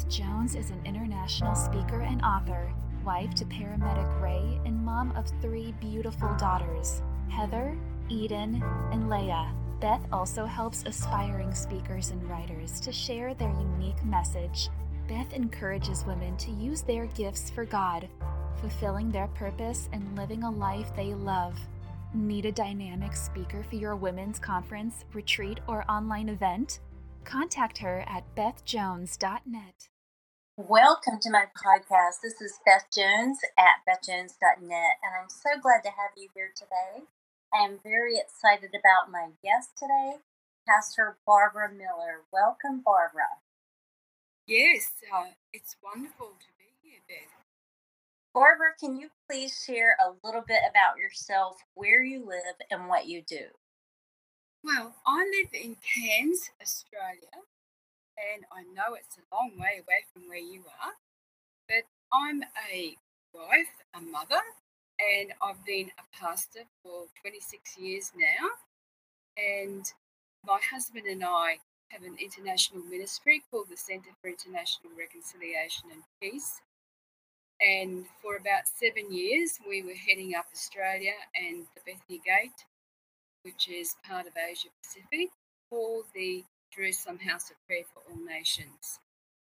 Beth Jones is an international speaker and author, wife to paramedic Ray, and mom of three beautiful daughters Heather, Eden, and Leia. Beth also helps aspiring speakers and writers to share their unique message. Beth encourages women to use their gifts for God, fulfilling their purpose and living a life they love. Need a dynamic speaker for your women's conference, retreat, or online event? Contact her at bethjones.net. Welcome to my podcast. This is Beth Jones at bethjones.net, and I'm so glad to have you here today. I am very excited about my guest today, Pastor Barbara Miller. Welcome, Barbara. Yes, uh, it's wonderful to be here, Beth. Barbara, can you please share a little bit about yourself, where you live, and what you do? Well, I live in Cairns, Australia, and I know it's a long way away from where you are, but I'm a wife, a mother, and I've been a pastor for 26 years now. And my husband and I have an international ministry called the Centre for International Reconciliation and Peace. And for about seven years, we were heading up Australia and the Bethany Gate, which is part of Asia Pacific, for the Jerusalem House of Prayer for All Nations.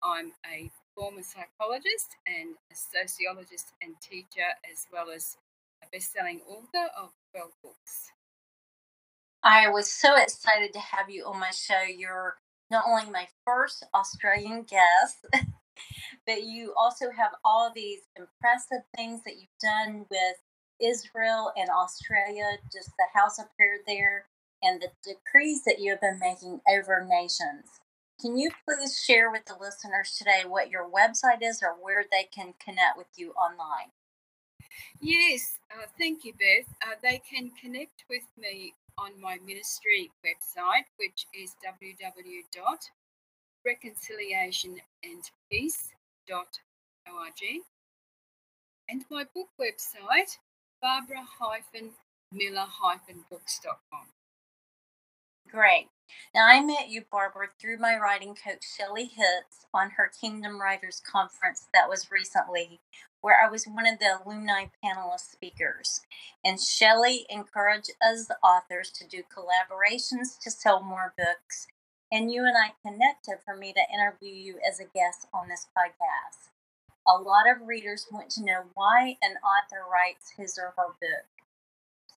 I'm a former psychologist and a sociologist and teacher, as well as a best selling author of 12 books. I was so excited to have you on my show. You're not only my first Australian guest, but you also have all these impressive things that you've done with Israel and Australia, just the house of prayer there, and the decrees that you have been making over nations. Can you please share with the listeners today what your website is or where they can connect with you online? Yes, uh, thank you, Beth. Uh, they can connect with me on my ministry website, which is www.reconciliationandpeace.org, and my book website, barbara-miller-books.com. Great. Now, I met you, Barbara, through my writing coach, Shelley Hitz, on her Kingdom Writers Conference that was recently, where I was one of the alumni panelist speakers. And Shelley encouraged us authors to do collaborations to sell more books. And you and I connected for me to interview you as a guest on this podcast. A lot of readers want to know why an author writes his or her book.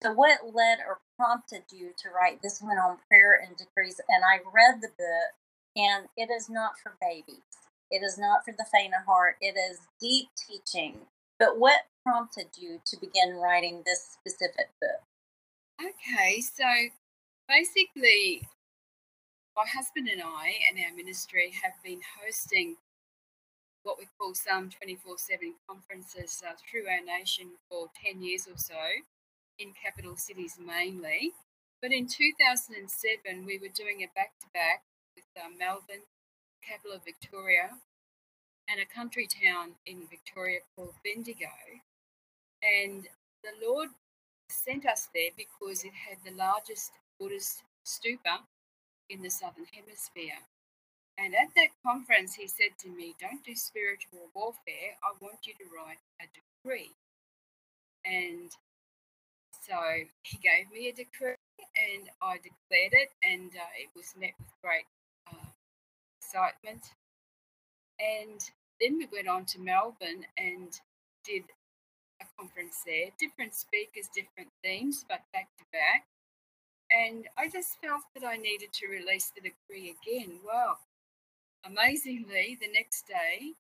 So, what led or prompted you to write this one on prayer and decrees? And I read the book, and it is not for babies. It is not for the faint of heart. It is deep teaching. But what prompted you to begin writing this specific book? Okay, so basically, my husband and I and our ministry have been hosting what we call Psalm 24 7 conferences uh, through our nation for 10 years or so in capital cities mainly. But in 2007, we were doing a back to back with uh, Melbourne, capital of Victoria, and a country town in Victoria called Bendigo. And the Lord sent us there because it had the largest Buddhist stupa in the southern hemisphere. And at that conference, he said to me, Don't do spiritual warfare. I want you to write a decree. And so he gave me a decree and I declared it, and uh, it was met with great uh, excitement. And then we went on to Melbourne and did a conference there, different speakers, different themes, but back to back. And I just felt that I needed to release the decree again. Well, amazingly, the next day,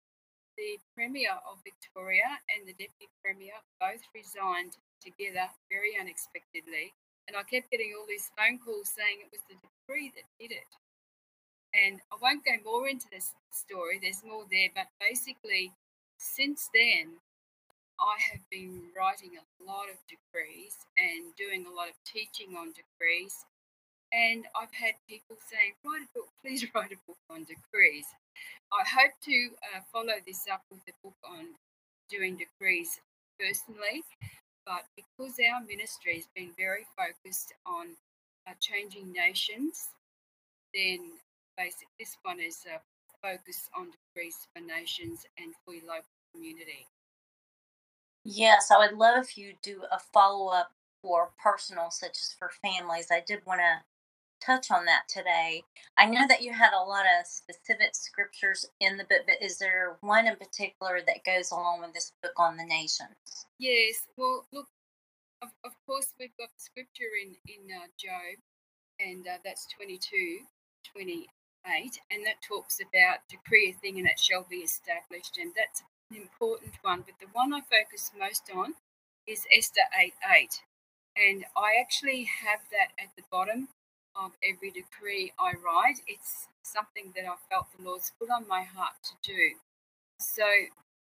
the Premier of Victoria and the Deputy Premier both resigned together very unexpectedly. And I kept getting all these phone calls saying it was the decree that did it. And I won't go more into this story, there's more there, but basically, since then, I have been writing a lot of decrees and doing a lot of teaching on decrees. And I've had people saying, write a book, please write a book on decrees. I hope to uh, follow this up with a book on doing decrees personally but because our ministry has been very focused on uh, changing nations, then basic, this one is a, focus on decrees for nations and for your local community. Yes, I would love if you do a follow up for personal, such as for families. I did want to touch on that today. I know that you had a lot of specific scriptures in the book, but is there one in particular that goes along with this book on the nations? Yes. Well, look, of, of course, we've got scripture in, in uh, Job, and uh, that's 22, 28, and that talks about decree a thing and it shall be established, and that's an important one. But the one I focus most on is Esther 8 8. And I actually have that at the bottom of every decree I write. It's something that I felt the Lord's put on my heart to do. So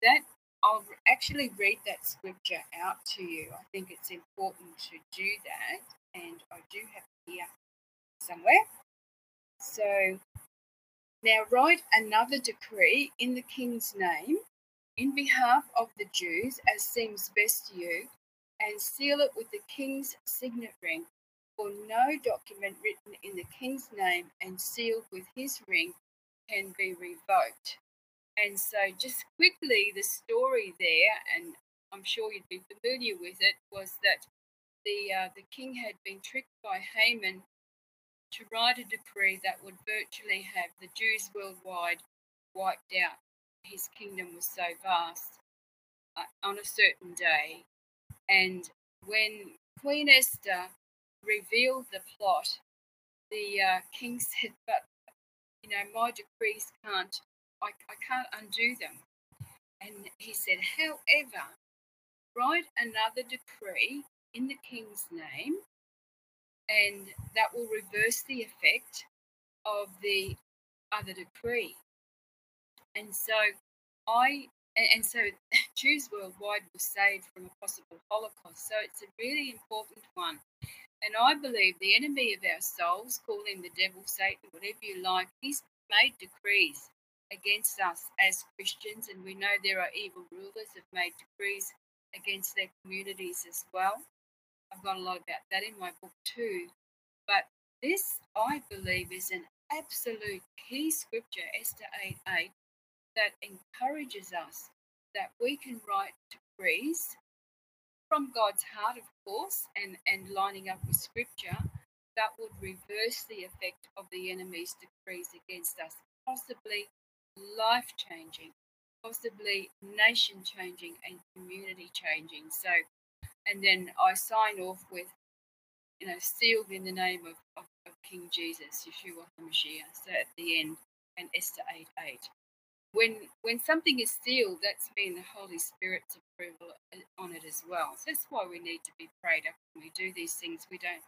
that I'll actually read that scripture out to you. I think it's important to do that, and I do have it here somewhere. So now write another decree in the king's name in behalf of the Jews as seems best to you, and seal it with the king's signet ring for no document written in the king's name and sealed with his ring can be revoked. And so, just quickly, the story there, and I'm sure you'd be familiar with it, was that the uh, the king had been tricked by Haman to write a decree that would virtually have the Jews worldwide wiped out. His kingdom was so vast uh, on a certain day, and when Queen Esther revealed the plot, the uh, king said, "But you know, my decrees can't. I, I can't undo them." And he said, "However, write another decree in the king's name, and that will reverse the effect of the other decree." And so I and, and, so Jews worldwide were saved from a possible Holocaust. So it's a really important one. And I believe the enemy of our souls, call him the devil, Satan, whatever you like, he's made decrees against us as Christians. And we know there are evil rulers have made decrees against their communities as well. I've got a lot about that in my book too. But this, I believe, is an absolute key scripture, Esther 8 8, that encourages us that we can write decrees from God's heart, of course, and, and lining up with scripture, that would reverse the effect of the enemy's decrees against us, possibly life changing, possibly nation changing, and community changing. So, and then I sign off with, you know, sealed in the name of, of, of King Jesus, Yeshua HaMashiach. So at the end, and Esther 8 8 when when something is sealed, that's been the Holy Spirit's approval on it as well. So that's why we need to be prayed up when we do these things. We don't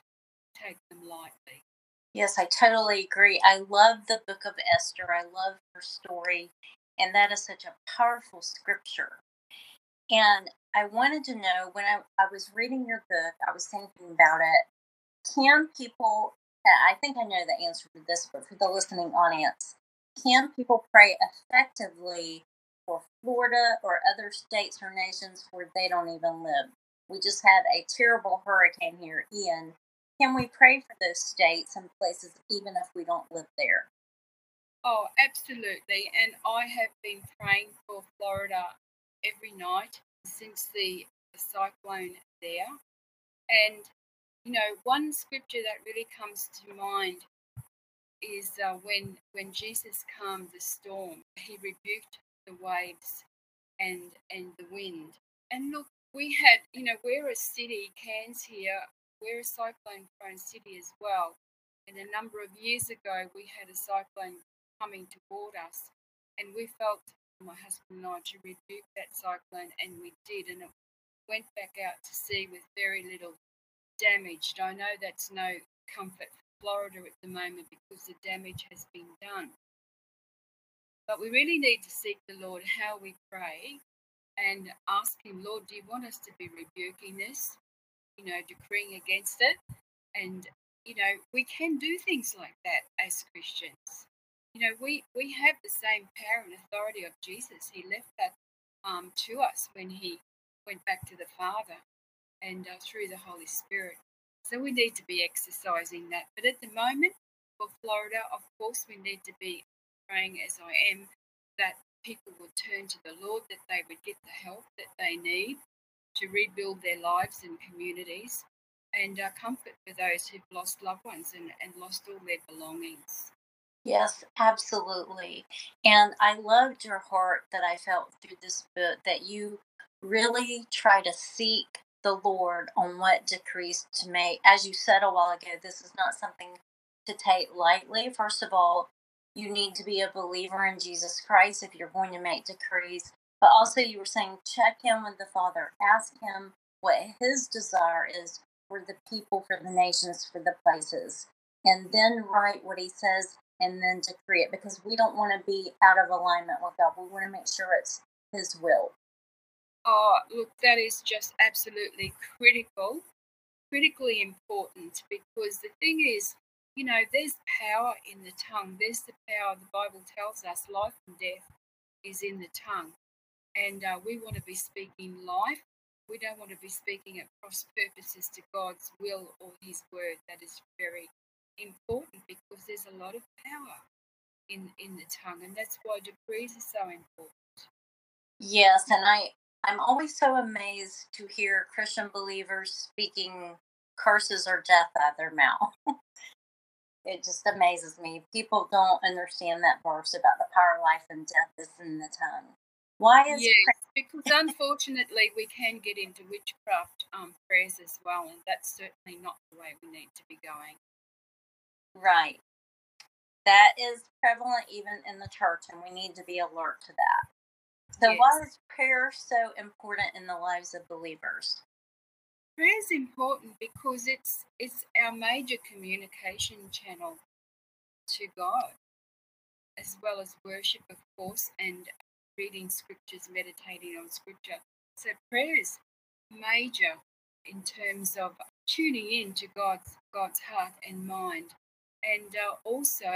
take them lightly. Yes, I totally agree. I love the book of Esther. I love her story, and that is such a powerful scripture. And I wanted to know when I, I was reading your book, I was thinking about it. Can people, I think I know the answer to this, but for the listening audience, can people pray effectively for Florida or other states or nations where they don't even live? We just had a terrible hurricane here, Ian. Can we pray for those states and places even if we don't live there? Oh, absolutely. And I have been praying for Florida every night since the, the cyclone there. And, you know, one scripture that really comes to mind is uh, when when Jesus calmed the storm, he rebuked the waves and and the wind. And look, we had, you know, we're a city, Cairns here, we're a cyclone prone city as well. And a number of years ago, we had a cyclone coming toward us, and we felt, my husband and I, to rebuke that cyclone, and we did. And it went back out to sea with very little damage. I know that's no comfort Florida at the moment because the damage has been done. But we really need to seek the Lord how we pray and ask Him, Lord, do you want us to be rebuking this? You know, decreeing against it? And, you know, we can do things like that as Christians. You know, we, we have the same power and authority of Jesus. He left that um, to us when He went back to the Father and uh, through the Holy Spirit. So we need to be exercising that. But at the moment, for Florida, of course, we need to be praying as I am that people would turn to the Lord, that they would get the help that they need to rebuild their lives and communities, and uh, comfort for those who've lost loved ones and, and lost all their belongings. Yes, absolutely. And I loved your heart that I felt through this book that you really try to seek the Lord on what decrees to make. As you said a while ago, this is not something to take lightly. First of all, you need to be a believer in Jesus Christ if you're going to make decrees. But also, you were saying, check in with the Father, ask Him what His desire is for the people, for the nations, for the places, and then write what He says and then decree it because we don't want to be out of alignment with God. We want to make sure it's His will. Oh, look, that is just absolutely critical, critically important because the thing is, you know, there's power in the tongue. There's the power, the Bible tells us life and death is in the tongue. And uh, we want to be speaking life. We don't want to be speaking at cross purposes to God's will or His word. That is very important because there's a lot of power in in the tongue, and that's why decrees are so important. Yes, and I I'm always so amazed to hear Christian believers speaking curses or death out of their mouth. it just amazes me. People don't understand that verse about the power of life and death is in the tongue. Why is yes, because unfortunately we can get into witchcraft um, prayers as well, and that's certainly not the way we need to be going. Right. That is prevalent even in the church, and we need to be alert to that. So, yes. why is prayer so important in the lives of believers? Prayer is important because it's it's our major communication channel to God, as well as worship, of course, and reading scriptures, meditating on scripture. So prayer is major in terms of tuning in to God's God's heart and mind and uh, also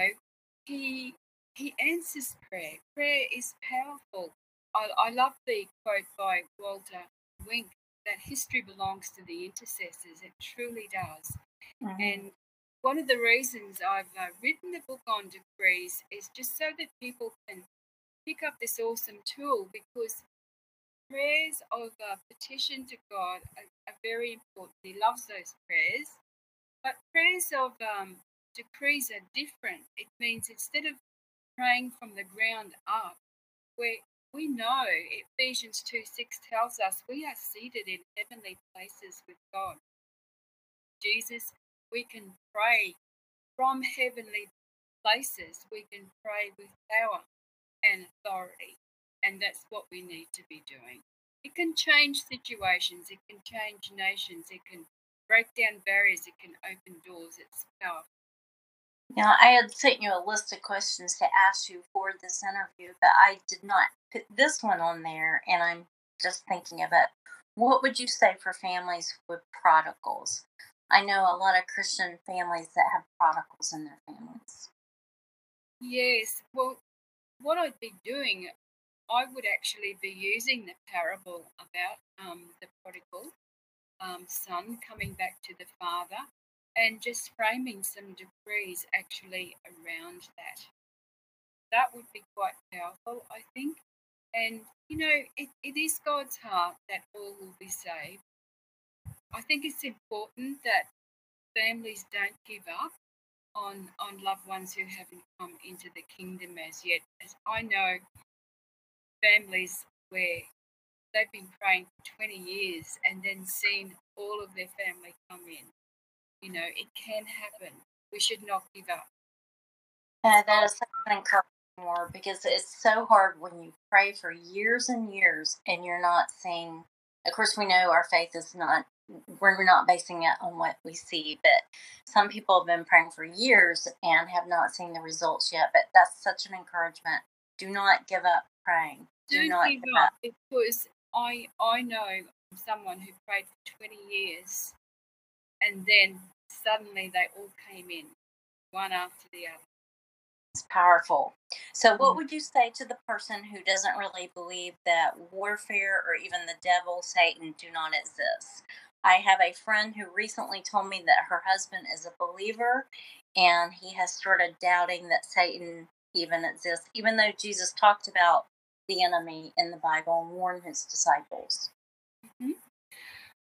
he he answers prayer. Prayer is powerful. I, I love the quote by Walter Wink that history belongs to the intercessors. It truly does. Mm-hmm. And one of the reasons I've uh, written the book on decrees is just so that people can pick up this awesome tool because prayers of uh, petition to God are, are, very important. He loves those prayers. But prayers of um, decrees are different. It means instead of praying from the ground up, where we know Ephesians 2 6 tells us we are seated in heavenly places with God. Jesus, we can pray from heavenly places. We can pray with power and authority. And that's what we need to be doing. It can change situations, it can change nations, it can break down barriers, it can open doors. It's powerful. Now, I had sent you a list of questions to ask you for this interview, but I did not put this one on there, and I'm just thinking of it. What would you say for families with prodigals? I know a lot of Christian families that have prodigals in their families. Yes, well, what I'd be doing, I would actually be using the parable about um, the prodigal um, son coming back to the father and just framing some decrees actually around that. That would be quite powerful, I think. And, you know, it, it is God's heart that all will be saved. I think it's important that families don't give up on, on loved ones who haven't come into the kingdom as yet. As I know families where they've been praying for 20 years and then seen all of their family come in you know, it can happen. We should not give up. Yeah, that is such an encouragement more because it's so hard when you pray for years and years and you're not seeing. Of course, we know our faith is not. We're not basing it on what we see, but some people have been praying for years and have not seen the results yet. But that's such an encouragement. Do not give up praying. Do Do not give up because I I know someone who prayed for 20 years and then suddenly they all came in, one after the other. It's powerful. So, what mm. would you say to the person who doesn't really believe that warfare or even the devil, Satan, do not exist? I have a friend who recently told me that her husband is a believer and he has started doubting that Satan even exists, even though Jesus talked about the enemy in the Bible and warned his disciples. Mm-hmm.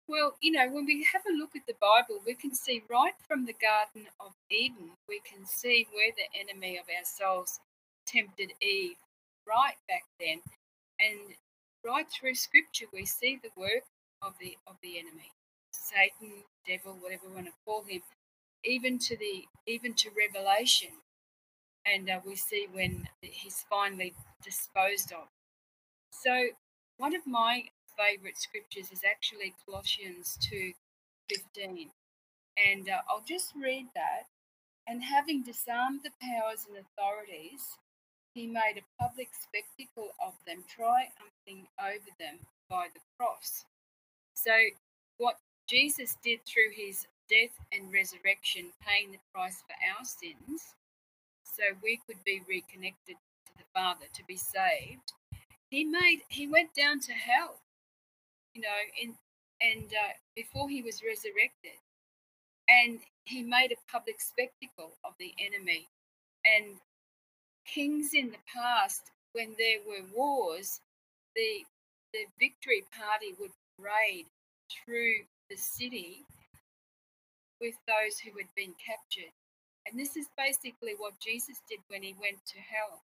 Well, you know, when we have a look at the Bible, we can see right from the Garden of Eden, we can see where the enemy of our souls tempted Eve right back then. And right through scripture we see the work of the of the enemy. Satan, devil, whatever you want to call him, even to the even to Revelation. And uh, we see when he's finally disposed of. So one of my favorite scriptures is actually Colossians 2 15. And uh, I'll just read that. And having disarmed the powers and authorities, he made a public spectacle of them, triumphing over them by the cross. So, what Jesus did through his death and resurrection, paying the price for our sins, so we could be reconnected to the Father to be saved, he made he went down to hell you know in and uh, before he was resurrected. And he made a public spectacle of the enemy. And kings in the past when there were wars the the victory party would parade through the city with those who had been captured. And this is basically what jesus did when he went to hell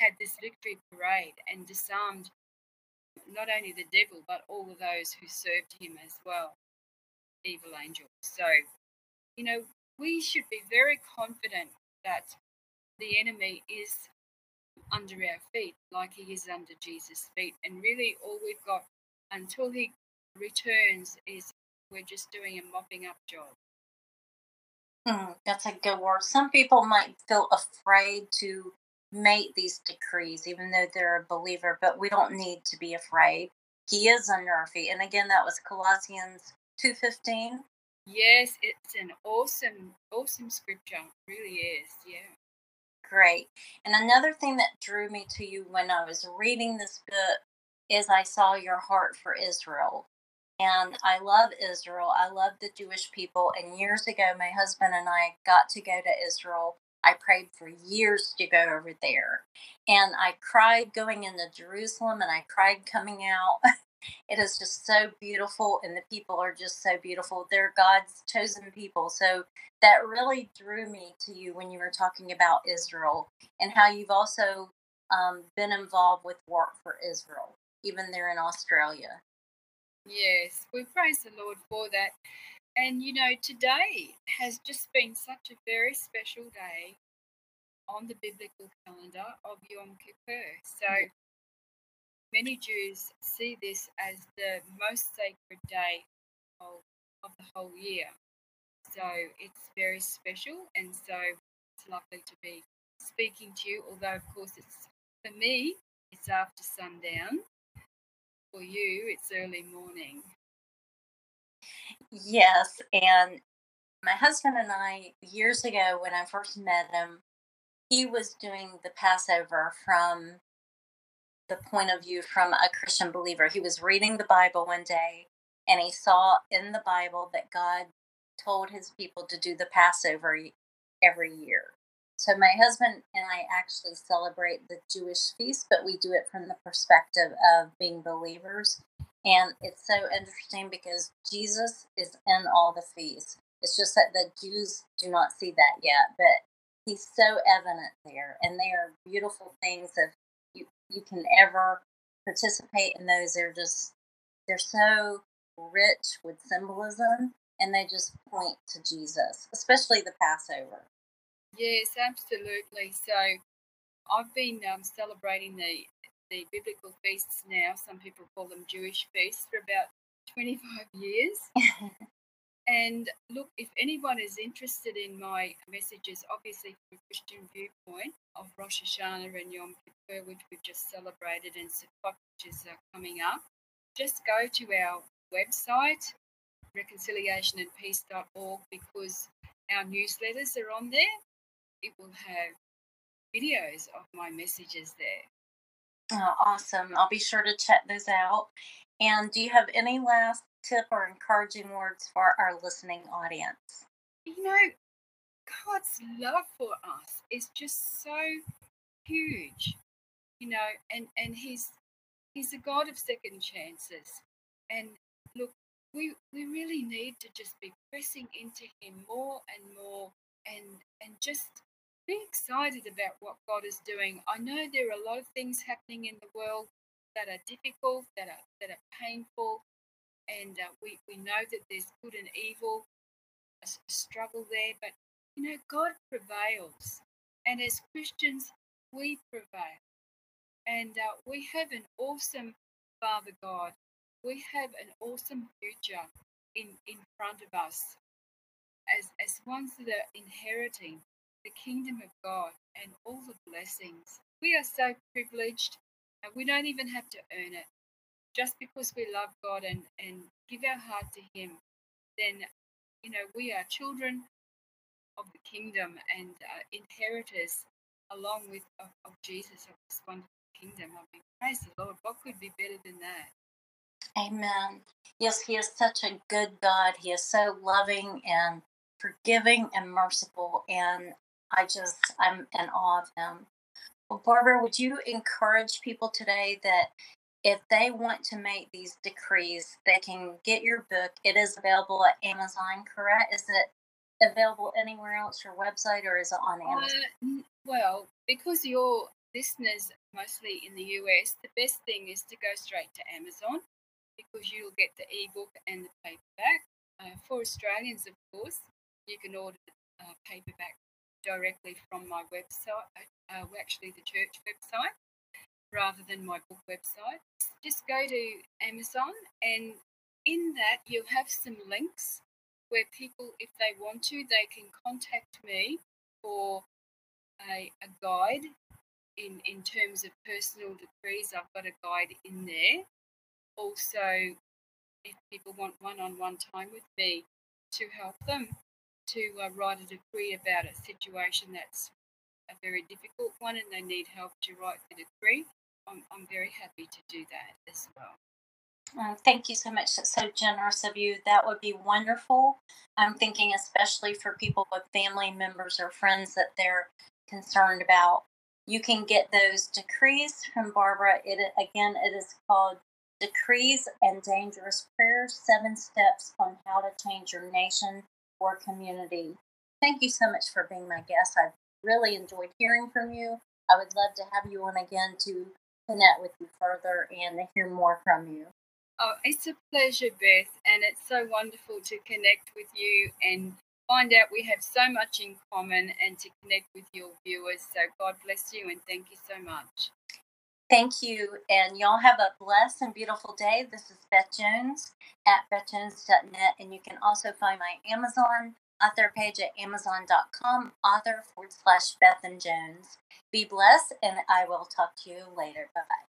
had this victory parade and disarmed not only the devil but all of those who served him as well, evil angels. So, you know, we should be very confident that the enemy is under our feet, like he is under Jesus' feet. And really, all we've got until he returns is we're just doing a mopping up job. Mm, that's a good word. Some people might feel afraid to make these decrees, even though they're a believer, but we don't need to be afraid. He is under our feet. And again, that was Colossians 2.15. Yes, it's an awesome, awesome scripture. It really is, yeah. Great. And another thing that drew me to you when I was reading this book is I saw your heart for Israel. And I love Israel. I love the Jewish people. And years ago, my husband and I got to go to Israel I prayed for years to go over there. And I cried going into Jerusalem and I cried coming out. it is just so beautiful, and the people are just so beautiful. They're God's chosen people. So that really drew me to you when you were talking about Israel and how you've also um, been involved with work for Israel, even there in Australia. Yes, we praise the Lord for that. And you know, today has just been such a very special day on the biblical calendar of Yom Kippur. So many Jews see this as the most sacred day of, of the whole year. So it's very special, and so it's lovely to be speaking to you. Although, of course, it's for me, it's after sundown. For you, it's early morning. Yes, and my husband and I, years ago when I first met him, he was doing the Passover from the point of view from a Christian believer. He was reading the Bible one day and he saw in the Bible that God told his people to do the Passover every year. So my husband and I actually celebrate the Jewish feast, but we do it from the perspective of being believers. And it's so interesting because Jesus is in all the feasts. It's just that the Jews do not see that yet, but he's so evident there. And they are beautiful things if you, you can ever participate in those. They're just, they're so rich with symbolism and they just point to Jesus, especially the Passover. Yes, absolutely. So I've been um, celebrating the the biblical feasts now. Some people call them Jewish feasts for about 25 years. and look, if anyone is interested in my messages, obviously from a Christian viewpoint of Rosh Hashanah and Yom Kippur, which we've just celebrated, and Sukkot, which is uh, coming up, just go to our website, reconciliationandpeace.org, because our newsletters are on there. It will have videos of my messages there. Oh, awesome. I'll be sure to check those out. And do you have any last tip or encouraging words for our listening audience? You know, God's love for us is just so huge, you know, and, and he's he's a God of second chances. And look, we we really need to just be pressing into him more and more and and just be excited about what God is doing. I know there are a lot of things happening in the world that are difficult, that are that are painful, and uh, we we know that there's good and evil, a, a struggle there. But you know, God prevails, and as Christians, we prevail, and uh, we have an awesome Father God. We have an awesome future in in front of us, as as ones that are inheriting the kingdom of God and all the blessings. We are so privileged and we don't even have to earn it. Just because we love God and, and give our heart to Him, then, you know, we are children of the kingdom and uh, inheritors along with of, of Jesus of this wonderful kingdom. I mean, praise the Lord. What could be better than that? Amen. Yes, He is such a good God. He is so loving and forgiving and merciful. And I just, I'm in awe of him. Well, Barbara, would you encourage people today that if they want to make these decrees, they can get your book? It is available at Amazon, correct? Is it available anywhere else, your website, or is it on Amazon? Uh, well, because your listeners mostly in the US, the best thing is to go straight to Amazon because you'll get the ebook and the paperback. Uh, for Australians, of course, you can order the uh, paperback directly from my website, uh, actually the church website, rather than my book website. Just go to Amazon, and in that you'll have some links where people, if they want to, they can contact me for a, a guide in, in terms of personal decrees. I've got a guide in there. Also, if people want one on one time with me to help them to uh, write a decree about a situation that's a very difficult one and they need help to write the decree, I'm, I'm very happy to do that as well. Uh, thank you so much. That's so generous of you. That would be wonderful. I'm thinking, especially for people with family members or friends that they're concerned about. You can get those decrees from Barbara. It again, it is called Decrees and Dangerous Prayers: Seven Steps on How to Change Your Nation community. Thank you so much for being my guest. I've really enjoyed hearing from you. I would love to have you on again to connect with you further and to hear more from you. Oh, it's a pleasure, Beth, and it's so wonderful to connect with you and find out we have so much in common and to connect with your viewers. So, God bless you and thank you so much. Thank you, and y'all have a blessed and beautiful day. This is Beth Jones at bethjones.net, and you can also find my Amazon author page at amazon.com, author forward slash Beth and Jones. Be blessed, and I will talk to you later. Bye bye.